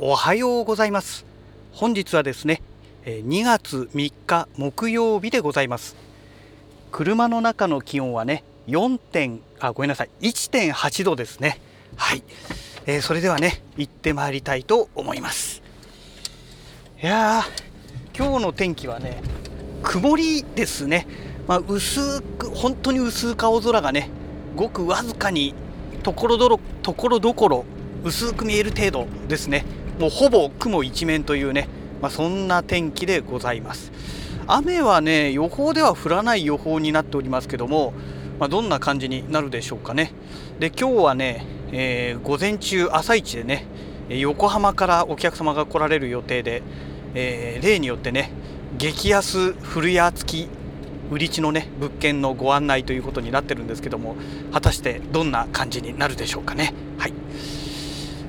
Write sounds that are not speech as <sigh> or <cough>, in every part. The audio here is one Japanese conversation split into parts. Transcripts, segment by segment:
おはようございます。本日はですね2月3日木曜日でございます。車の中の気温はね4点あごめんなさい1.8度ですね。はい、えー、それではね行ってまいりたいと思います。いや今日の天気はね曇りですね。まあ、薄く本当に薄く青空がねごくわずかにところどろところどころ薄く見える程度ですね。もうほぼ雲一面というね、まあ、そんな天気でございます。雨はね予報では降らない予報になっておりますけども、まあ、どんな感じになるでしょうかね。で今日はね、えー、午前中朝一でね横浜からお客様が来られる予定で、えー、例によってね激安古屋付き売り地のね物件のご案内ということになってるんですけども果たしてどんな感じになるでしょうかね。はい。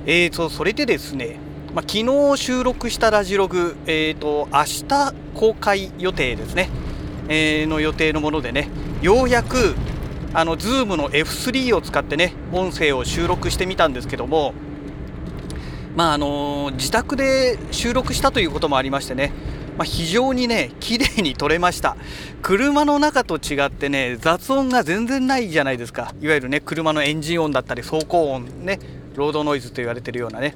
えーとそれでですねまあ、昨日収録したラジログ、えーと、明日公開予定ですね、えー、の予定のものでね、ようやくあの Zoom の F3 を使ってね、音声を収録してみたんですけども、まああのー、自宅で収録したということもありましてね、まあ、非常にね、綺麗に撮れました。車の中と違ってね、雑音が全然ないじゃないですか。いわゆるね、車のエンジン音だったり、走行音ね、ロードノイズと言われているようなね、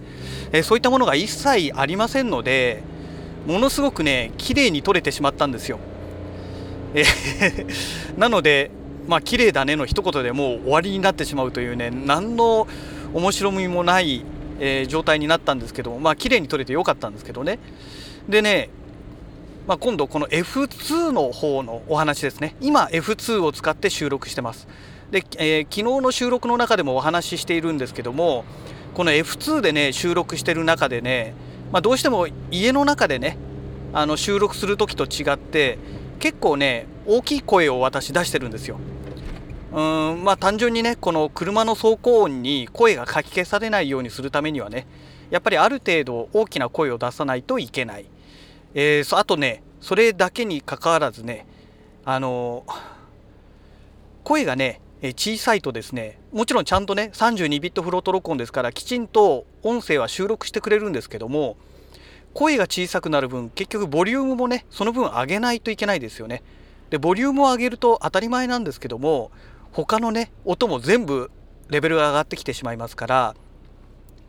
えー、そういったものが一切ありませんのでものすごくね綺麗に撮れてしまったんですよ、え <laughs> なのでまあ綺麗だねの一言でもう終わりになってしまうというね何の面白みもない、えー、状態になったんですけどまあ綺麗に撮れてよかったんですけどね。でねまあ、今度この F2 の方のお話ですね。今 F2 を使って収録してます。で、えー、昨日の収録の中でもお話ししているんですけどもこの F2 でね収録してる中でね、まあ、どうしても家の中でねあの収録する時と違って結構ね大きい声を私出してるんですよ。うんまあ単純にねこの車の走行音に声がかき消されないようにするためにはねやっぱりある程度大きな声を出さないといけない。えー、あとねそれだけにかかわらずねあの声がねえ小さいとですねもちろんちゃんとね32ビットフロート録音ですからきちんと音声は収録してくれるんですけども声が小さくなる分結局ボリュームもねその分上げないといけないですよね。でボリュームを上げると当たり前なんですけども他のね音も全部レベルが上がってきてしまいますから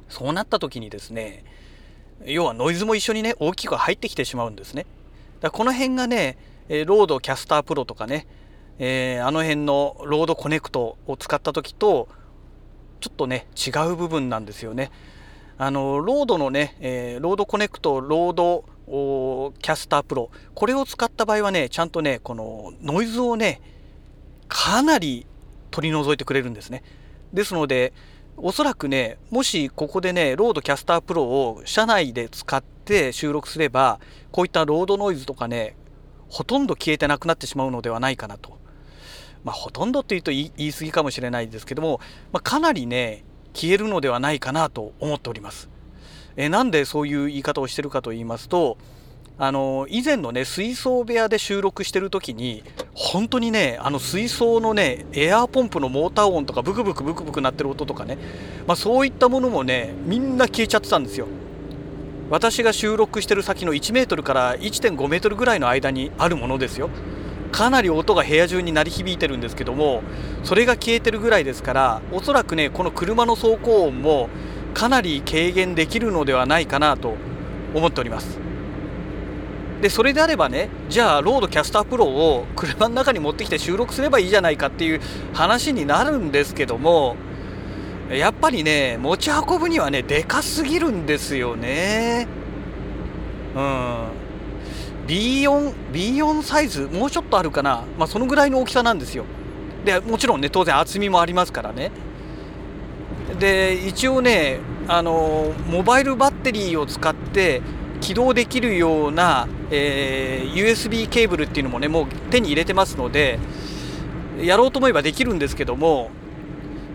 そうなった時にですね要はノイズも一緒にね大きく入ってきてしまうんですね。だこの辺がね RODECaster Pro とかねえー、あの辺の RODE Connect を使った時とちょっとね違う部分なんですよね。あの RODE のね、えー、 RODE Connect RODECaster Pro これを使った場合はねちゃんとねこのノイズをねかなり取り除いてくれるんですね。ですのでおそらくねもしここでね RODECaster Pro を車内で使って収録すればこういったロードノイズとかねほとんど消えてなくなってしまうのではないかなとまあ、ほとんどっていうと言い過ぎかもしれないですけども、まあ、かなりね消えるのではないかなと思っております。えなんでそういう言い方をしてるかと言いますとあの以前のね水槽部屋で収録してる時に本当にねあの水槽のねエアーポンプのモーター音とかブクブクブクブク鳴ってる音とかね、まあ、そういったものもねみんな消えちゃってたんですよ。私が収録してる先の1メートルから1.5メートルぐらいの間にあるものですよ。かなり音が部屋中に鳴り響いてるんですけどもそれが消えてるぐらいですからおそらくねこの車の走行音もかなり軽減できるのではないかなと思っております。でそれであればねじゃあ RODECaster Pro を車の中に持ってきて収録すればいいじゃないかっていう話になるんですけどもやっぱりね持ち運ぶにはねでかすぎるんですよね。うん。B4、B4 サイズ、もうちょっとあるかな、まあ、そのぐらいの大きさなんですよ。でもちろんね、当然厚みもありますからね。で、一応ね、あのモバイルバッテリーを使って起動できるような、えー、USB ケーブルっていうのもね、もう手に入れてますので、やろうと思えばできるんですけども、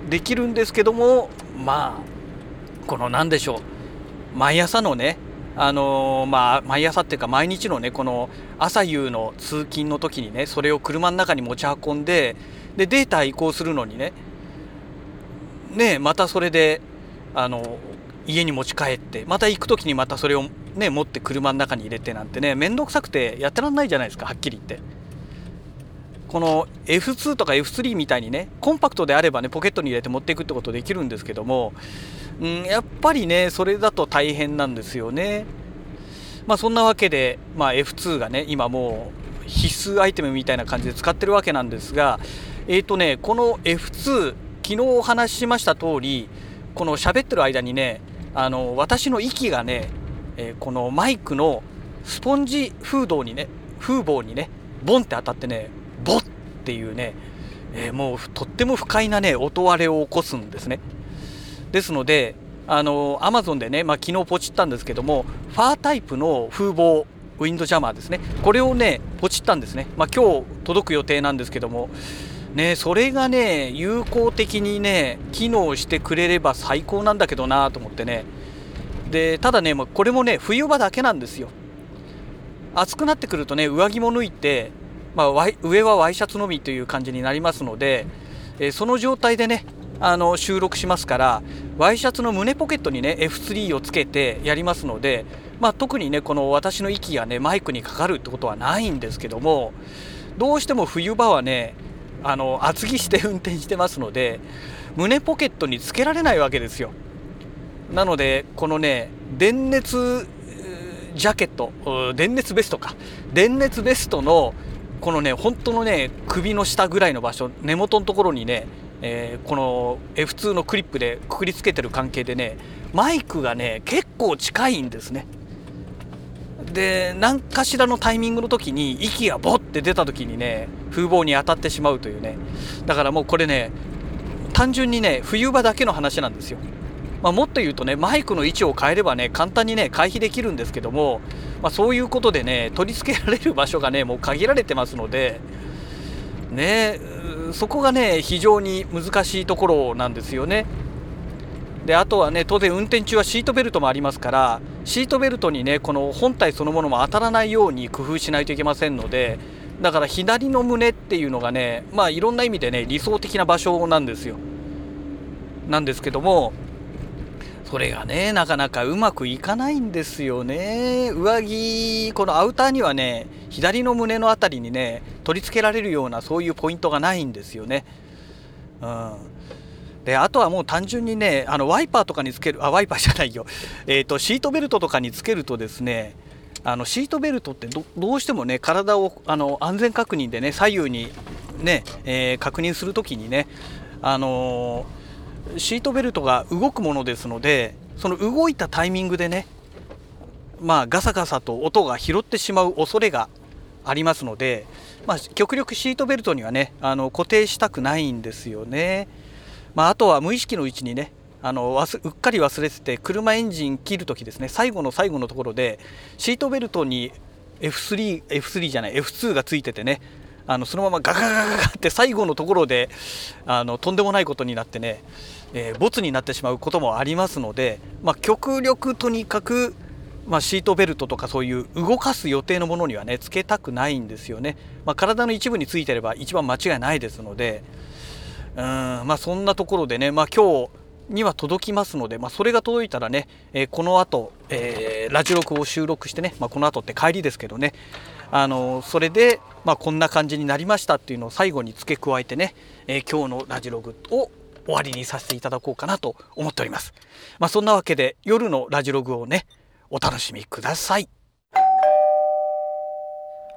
できるんですけども、まあ、この何でしょう、毎朝のね、あのー、まあ、毎朝っていうか毎日のねこの朝夕の通勤の時にねそれを車の中に持ち運んででデータ移行するのにねねまたそれであの家に持ち帰ってまた行く時にまたそれをね持って車の中に入れてなんてね面倒くさくてやってらんないじゃないですかはっきり言って。この F2 とか F3 みたいにねコンパクトであればねポケットに入れて持っていくってことできるんですけども、うん、やっぱりねそれだと大変なんですよね。まあそんなわけで、まあ、F2 がね今もう必須アイテムみたいな感じで使ってるわけなんですがえ、ー、とねこの F2 昨日お話ししました通りこの喋ってる間にねあの私の息がね、えー、このマイクのスポンジ風洞にね風防にねボンって当たってねボッっていうね、えー、もうとっても不快なね音割れを起こすんですね。ですのであのアマゾンでね、まあ、昨日ポチったんですけどもファータイプの風防ウィンドジャマーですね。これをねポチったんですね、まあ、今日届く予定なんですけども。ね、それがね有効的にね機能してくれれば最高なんだけどなと思ってね。でただねまこれもね冬場だけなんですよ。暑くなってくるとね上着も脱いで、まあ、上はワイシャツのみという感じになりますので、えその状態でねあの収録しますからワイシャツの胸ポケットにね F3 をつけてやりますので、まあ、特にねこの私の息がねマイクにかかるってことはないんですけどもどうしても冬場はねあの厚着して運転してますので胸ポケットにつけられないわけですよ。なのでこのね電熱ジャケット電熱ベストか。電熱ベストのこのね本当のね首の下ぐらいの場所根元のところにね、えー、この F2 のクリップでくくりつけてる関係でねマイクがね結構近いんですね。で何かしらのタイミングの時に息がボッて出た時にね風防に当たってしまうというね。だからもうこれね単純にね冬場だけの話なんですよ、まあ、もっと言うとねマイクの位置を変えればね簡単にね回避できるんですけども、まあ、そういうことでね取り付けられる場所がねもう限られてますのでねそこがね非常に難しいところなんですよね。であとはね当然運転中はシートベルトもありますからシートベルトにねこの本体そのものも当たらないように工夫しないといけませんのでだから左の胸っていうのがねまあいろんな意味でね理想的な場所なんですよ。なんですけどもそれがねなかなかうまくいかないんですよね。上着このアウターにはね左の胸の辺りにね取り付けられるようなそういうポイントがないんですよね。うん。であとはもう単純にねあのワイパーとかにつけるあワイパーじゃないよ、えーと、シートベルトとかにつけるとですねあのシートベルトってどうしてもね体をあの安全確認でね左右にね、えー、確認する時にねあのー、シートベルトが動くものですのでその動いたタイミングでねまあガサガサと音が拾ってしまう恐れがありますので、まあ、極力シートベルトにはねあの固定したくないんですよね。まあ、あとは無意識のうちにねあのうっかり忘れてて車エンジン切るときですね最後の最後のところでシートベルトに F3, F3 じゃない F2 がついててねあのそのままガガガガガって最後のところであのとんでもないことになってね、えー、ボツになってしまうこともありますので、まあ、極力とにかく、まあ、シートベルトとかそういう動かす予定のものにはねつけたくないんですよね、まあ、体の一部についてれば一番間違いないですので。うんまあそんなところでね、まあ、今日には届きますので、まあ、それが届いたらね、えー、この後、えー、ラジオ録を収録してね、まあ、この後って帰りですけどね、あの、それで、まあ、こんな感じになりましたっていうのを最後に付け加えてね、えー、今日のラジログを終わりにさせていただこうかなと思っております。まあ、そんなわけで夜のラジログをねお楽しみください。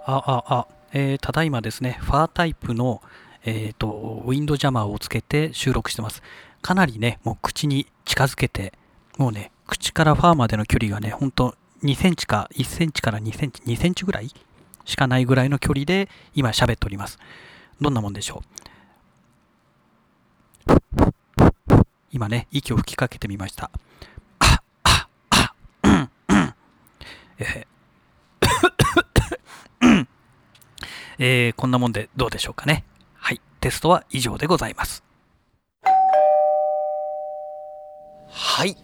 あああ、えー、ただいまですねファータイプのえーと、ウィンドジャマーをつけて収録してます。かなりね、もう口に近づけて、もうね、口からファーまでの距離がね、ほんと2センチか1センチから2センチ、2センチぐらいしかないぐらいの距離で今喋っております。どんなもんでしょう？今ね、息を吹きかけてみました。あ、あ、あ、うん、うん。えーえー、こんなもんでどうでしょうかね。はいテストは以上でございますはい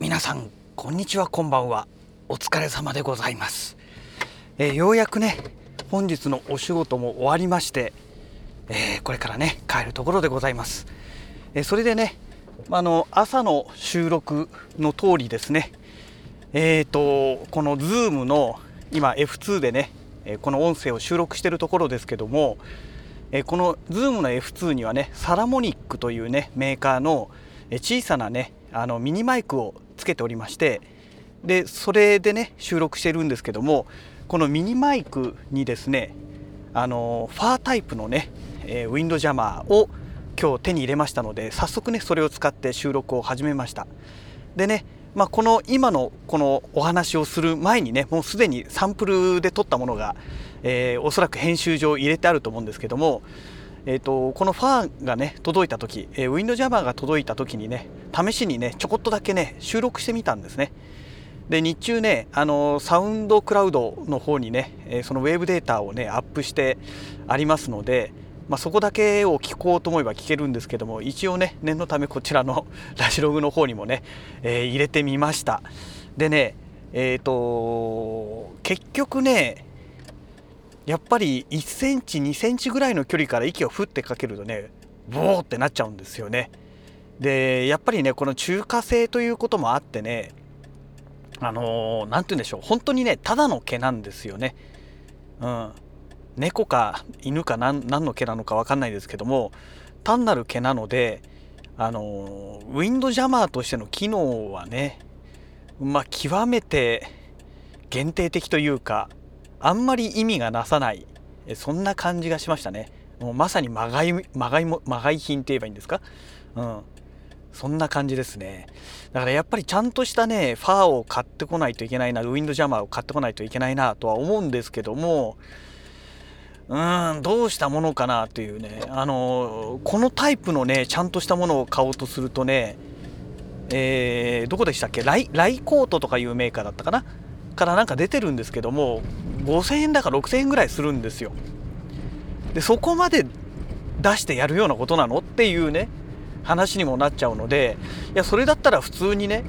皆さんこんにちはこんばんはお疲れ様でございます、えー、ようやくね本日のお仕事も終わりまして、えー、これからね帰るところでございます、えー、それでねあの朝の収録の通りですねえーとこの Zoom の今 F2 でねこの音声を収録しているところですけどもこの Zoom の F2 にはねサラモニックというねメーカーの小さなねあのミニマイクをつけておりましてでそれでね収録してるんですけどもこのミニマイクにですねあのファータイプのね、え、ウィンドジャマーを今日手に入れましたので早速ねそれを使って収録を始めました。でねまあ、この今のこのお話をする前にねもうすでにサンプルで撮ったものが、えー、おそらく編集上入れてあると思うんですけども、えーと、このファーがね届いた時、えー、ウィンドジャマーが届いた時にね試しにねちょこっとだけね収録してみたんですね。で日中ねあのサウンドクラウドの方にね、え、そのウェーブデータをねアップしてありますのでまあ、そこだけを聞こうと思えば聞けるんですけども一応ね念のためこちらの <laughs> ラジログの方にもね、えー、入れてみました。でねえっ、ー、と結局ねやっぱり1センチ2センチぐらいの距離から息をふってかけるとねボーってなっちゃうんですよね。でやっぱりねこの中華製ということもあってねあの何、ー、て言うんでしょう。本当にねただの毛なんですよね。うん。猫か犬か何何の毛なのか分かんないですけども単なる毛なのであのウィンドジャマーとしての機能はねまあ極めて限定的というかあんまり意味がなさない。そんな感じがしましたね。もうまさにまがいまがいもまがい品って言えばいいんですか？うん。そんな感じですね。だからやっぱりちゃんとしたねファーを買ってこないといけないなウィンドジャマーを買ってこないといけないなとは思うんですけどもうーんどうしたものかなというねあのこのタイプのねちゃんとしたものを買おうとするとねえー、どこでしたっけ？ライライコートとかいうメーカーだったかな？からなんか出てるんですけども5000円だか6000円ぐらいするんですよ。でそこまで出してやるようなことなの？っていうね話にもなっちゃうのでいやそれだったら普通にね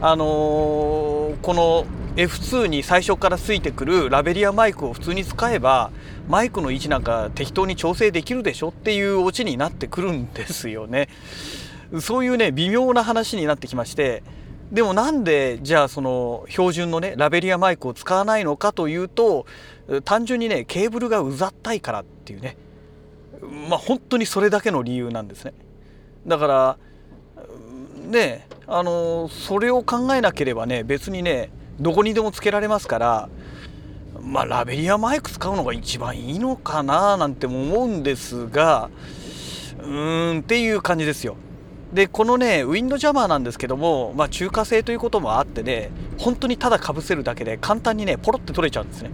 あのー、この F2 に最初からついてくるラベリアマイクを普通に使えばマイクの位置なんか適当に調整できるでしょっていうオチになってくるんですよね。そういうね微妙な話になってきましてでもなんでじゃあその標準のねラベリアマイクを使わないのかというと単純にねケーブルがうざったいからっていうねまあ本当にそれだけの理由なんですね。だからねあのそれを考えなければね別にねどこにでもつけられますからまあラベリアマイク使うのが一番いいのかななんても思うんですがうーんっていう感じですよ。でこのねウィンドジャマーなんですけども、まあ、中華製ということもあってね本当にただかぶせるだけで簡単にねポロって取れちゃうんですね。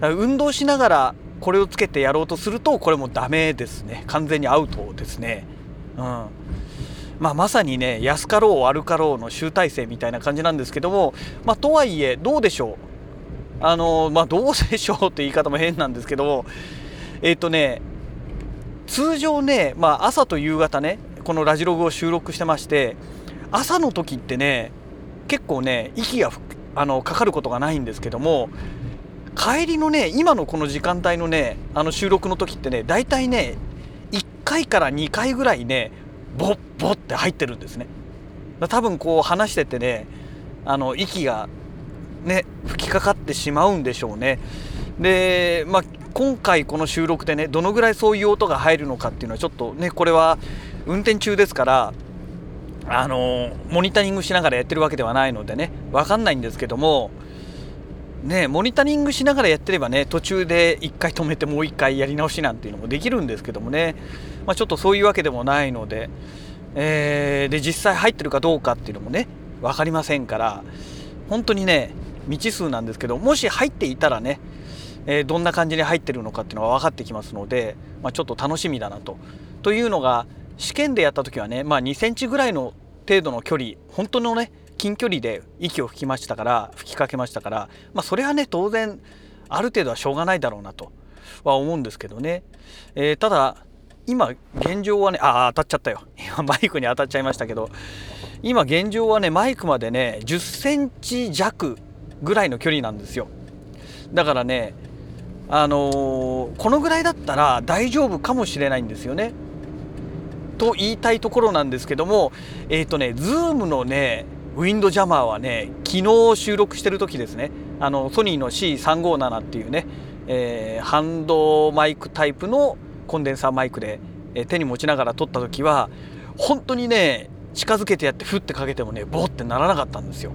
運動しながらこれをつけてやろうとするとこれもダメですね完全にアウトですね。うん。まあ、まさにね安かろう悪かろうの集大成みたいな感じなんですけども、まあ、とはいえどうでしょう？あのまあどうでしょうって言い方も変なんですけどもえっ、ー、とね通常ね、まあ、朝と夕方ねこのラジログを収録してまして朝の時ってね結構ね息があのかかることがないんですけども帰りのね今のこの時間帯のねあの収録の時ってね大体ね回から2回ぐらいねボッボッって入ってるんですね。多分こう話しててねあの息がね吹きかかってしまうんでしょうね。でまあ今回この収録でねどのぐらいそういう音が入るのかっていうのはちょっとねこれは運転中ですからあのモニタリングしながらやってるわけではないのでね分かんないんですけどもねモニタリングしながらやってればね途中で1回止めてもう1回やり直しなんていうのもできるんですけどもね、まあ、ちょっとそういうわけでもないので、えー、で実際入ってるかどうかっていうのもね分かりませんから本当にね未知数なんですけどもし入っていたらね、えー、どんな感じに入ってるのかっていうのが分かってきますので、まあ、ちょっと楽しみだなと。というのが試験でやった時はね、まあ、2センチぐらいの程度の距離本当のね近距離で息を吹きましたから吹きかけましたから、まあ、それはね当然ある程度はしょうがないだろうなとは思うんですけどね、えー、ただ今現状はねあ当たっちゃったよ。<laughs> 今マイクに当たっちゃいましたけど今現状はねマイクまでね10センチ弱ぐらいの距離なんですよ。だからねあのー、このぐらいだったら大丈夫かもしれないんですよね。と言いたいところなんですけどもえっ、ー、とね Zoom のねウィンドジャマーはね昨日収録してる時ですね。あのソニーの C357 っていうね、えー、ハンドマイクタイプのコンデンサーマイクで、えー、手に持ちながら撮った時は本当にね近づけてやってフッてかけてもねボってならなかったんですよ。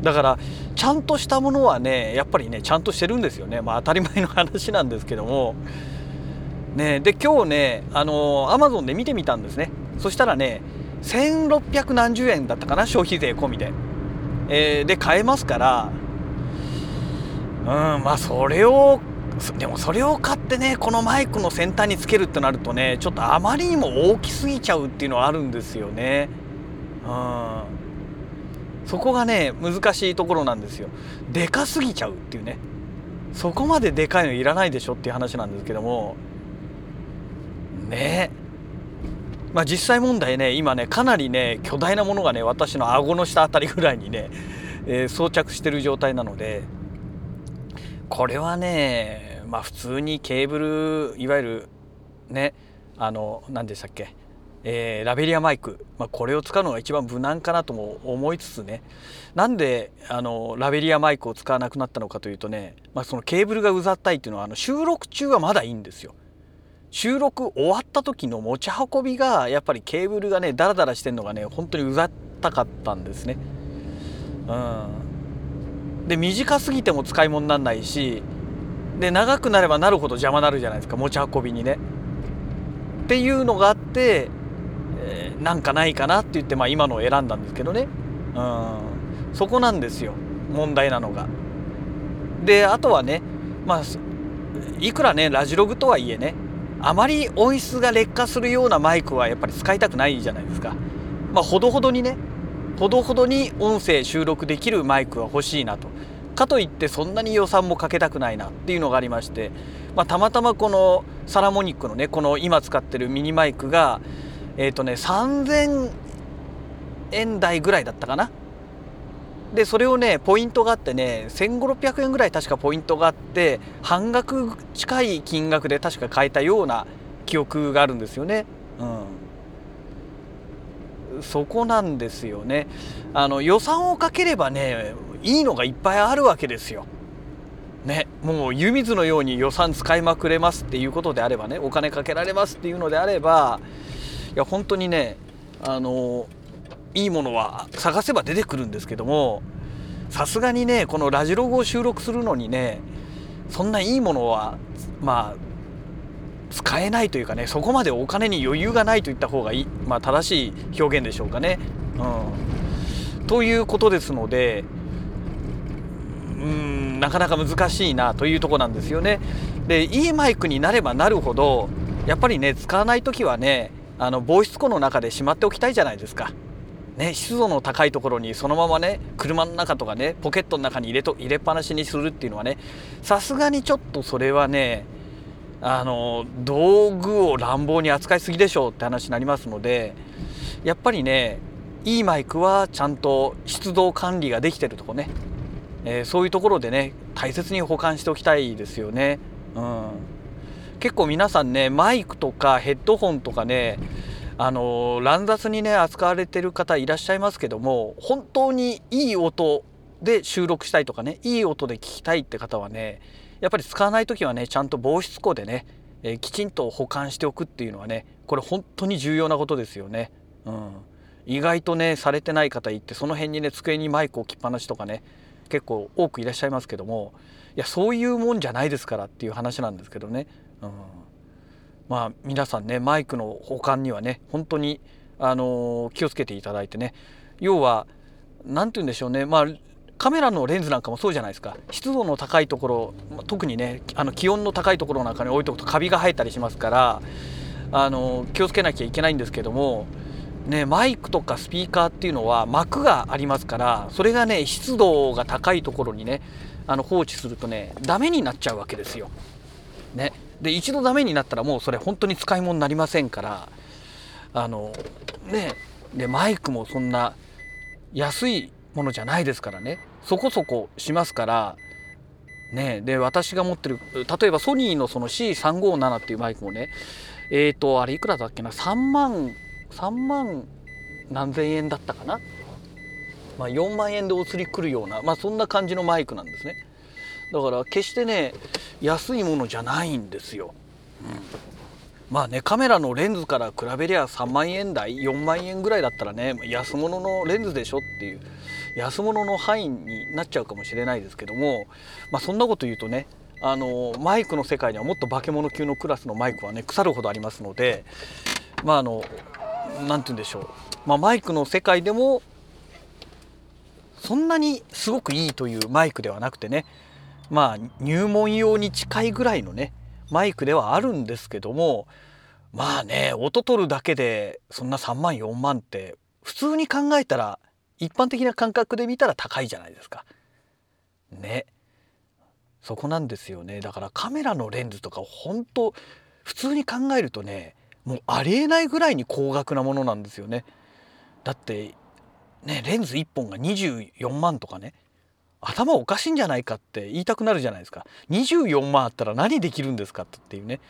だからちゃんとしたものはねやっぱりねちゃんとしてるんですよね。まあ当たり前の話なんですけども。ねで今日ねあのアマゾンで見てみたんですね。そしたらね1600何十円だったかな消費税込みで、えー、で買えますから。うんまあそれをでもそれを買ってねこのマイクの先端につけるってなるとねちょっとあまりにも大きすぎちゃうっていうのはあるんですよね。うん。そこがね難しいところなんですよ。でかすぎちゃうっていうね。そこまででかいのいらないでしょっていう話なんですけども。ね。えまあ実際問題ね今ねかなりね巨大なものがね私の顎の下あたりぐらいにね、えー、装着してる状態なのでこれはねまあ普通にケーブルいわゆるねあの何でしたっけ、えー、ラベリアマイク、まあ、これを使うのが一番無難かなとも思いつつねなんであのラベリアマイクを使わなくなったのかというとね、まあ、そのケーブルがうざったいっていうのはあの収録中はまだいいんですよ。収録終わった時の持ち運びがやっぱりケーブルがねダラダラしてるのがね本当にうざったかったんですね。うんで短すぎても使い物にならないしで長くなればなるほど邪魔になるじゃないですか持ち運びにね。っていうのがあって、えー、なんかないかなって言って、まあ、今のを選んだんですけどねうんそこなんですよ問題なのが。であとはねまあいくらねラジログとはいえねあまり音質が劣化するようなマイクはやっぱり使いたくないじゃないですか。まあ、ほどほどにねほどほどに音声収録できるマイクは欲しいなとかといってそんなに予算もかけたくないなっていうのがありまして、まあ、たまたまこのサラモニックのねこの今使ってるミニマイクがえっ、ー、とね3000円台ぐらいだったかなでそれをねポイントがあってね1500600円ぐらい確かポイントがあって半額近い金額で確か買えたような記憶があるんですよね。うんそこなんですよねあの予算をかければねいいのがいっぱいあるわけですよ。ね、もう湯水のように予算使いまくれますっていうことであればねお金かけられますっていうのであればいや本当にねあのいいものは探せば出てくるんですけどもさすがにねこのラジログを収録するのにねそんないいものはまあ使えないというかねそこまでお金に余裕がないといった方がいい、まあ、正しい表現でしょうかね。うん、ということですのでうんなかなか難しいなというとこなんですよね。でいいマイクになればなるほどやっぱりね使わない時はねあの防湿庫の中でしまっておきたいじゃないですか。ね、湿度の高いところにそのままね車の中とかねポケットの中に入れと入れっぱなしにするっていうのはねさすがにちょっとそれはねあの道具を乱暴に扱いすぎでしょうって話になりますのでやっぱりねいいマイクはちゃんと湿度管理ができてるとこね、えー、そういうところでね大切に保管しておきたいですよね。うん、結構皆さんねマイクとかヘッドホンとかねあの乱雑にね扱われてる方いらっしゃいますけども本当にいい音で収録したいとかねいい音で聞きたいって方はねやっぱり使わない時はねちゃんと防湿庫でね、えー、きちんと保管しておくっていうのはねこれ本当に重要なことですよね。うん、意外とねされてない方いってその辺にね机にマイク置きっぱなしとかね結構多くいらっしゃいますけどもいやそういうもんじゃないですからっていう話なんですけどね。うん、まあ皆さんねマイクの保管にはね本当にあの、気をつけていただいてね。要は何て言うんでしょうね。まあカメラのレンズなんかもそうじゃないですか。湿度の高いところ特にねあの気温の高いところなんかに置いとくとカビが生えたりしますからあの気をつけなきゃいけないんですけども、ね、マイクとかスピーカーっていうのは膜がありますからそれがね湿度が高いところにねあの放置するとねダメになっちゃうわけですよ。ね、で一度ダメになったらもうそれ本当に使い物になりませんからあのねでマイクもそんな安いものじゃないですからね。そこそこしますからねで私が持ってる例えばソニーのその C357 っていうマイクもねえっ、ー、とあれいくらだっけな？3万3万何千円だったかな、まあ、4万円でお釣り来るような、まあ、そんな感じのマイクなんですね。だから決してね安いものじゃないんですよ、うん、まあねカメラのレンズから比べりゃ3万円台4万円ぐらいだったらね安物のレンズでしょっていう安物の範囲になっちゃうかもしれないですけども、まあ、そんなこと言うとねあのマイクの世界にはもっと化け物級のクラスのマイクはね腐るほどありますのでまああの何て言うんでしょう、まあ、マイクの世界でもそんなにすごくいいというマイクではなくてねまあ入門用に近いぐらいのねマイクではあるんですけどもまあね音取るだけでそんな3万4万って普通に考えたら一般的な感覚で見たら高いじゃないですか。ね。そこなんですよねだからカメラのレンズとか本当普通に考えるとねもうありえないぐらいに高額なものなんですよね。だってねレンズ1本が24万とかね頭おかしいんじゃないかって言いたくなるじゃないですか。24万あったら何できるんですかっていうね。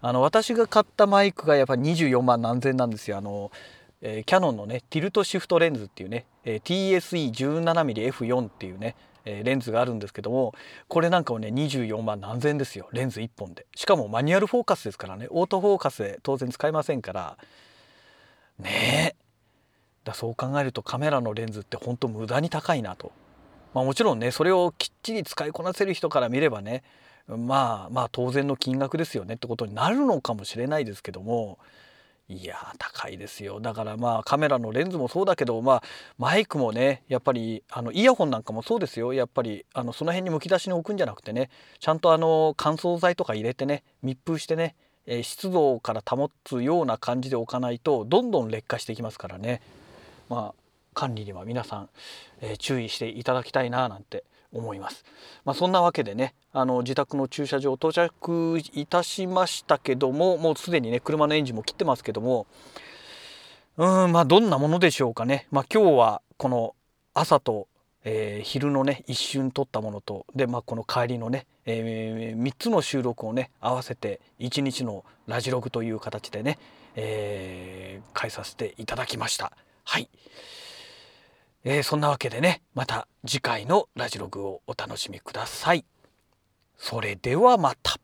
あの私が買ったマイクがやっぱり24万何千なんですよ。あの、えー、キャノンのねティルトシフトレンズっていうね、えー、TSE17mmF4 っていうね、えー、レンズがあるんですけどもこれなんかをね24万何千ですよ。レンズ1本で。しかもマニュアルフォーカスですからね。オートフォーカスで当然使えませんから。ねえ。だそう考えるとカメラのレンズって本当無駄に高いなと。まあ、もちろんねそれをきっちり使いこなせる人から見ればねまあまあ当然の金額ですよねってことになるのかもしれないですけどもいや高いですよ。だからまあカメラのレンズもそうだけどまあマイクもねやっぱりあのイヤホンなんかもそうですよ。やっぱりあのその辺にむき出しに置くんじゃなくてねちゃんとあの乾燥剤とか入れてね密封してね、え湿度から保つような感じで置かないとどんどん劣化していきますからね。まあ管理には皆さん、えー、注意していただきたいななんて思います。まあ、そんなわけでねあの自宅の駐車場到着いたしましたけどももうすでにね車のエンジンも切ってますけどもうんまあどんなものでしょうかね。まあ、今日はこの朝と、えー、昼のね一瞬撮ったものとで、まあ、この帰りのね、えー、3つの収録をね合わせて1日のラジログという形でね、えー、返させていただきました。はい。えー、そんなわけでねまた次回のラジログをお楽しみください。それではまた。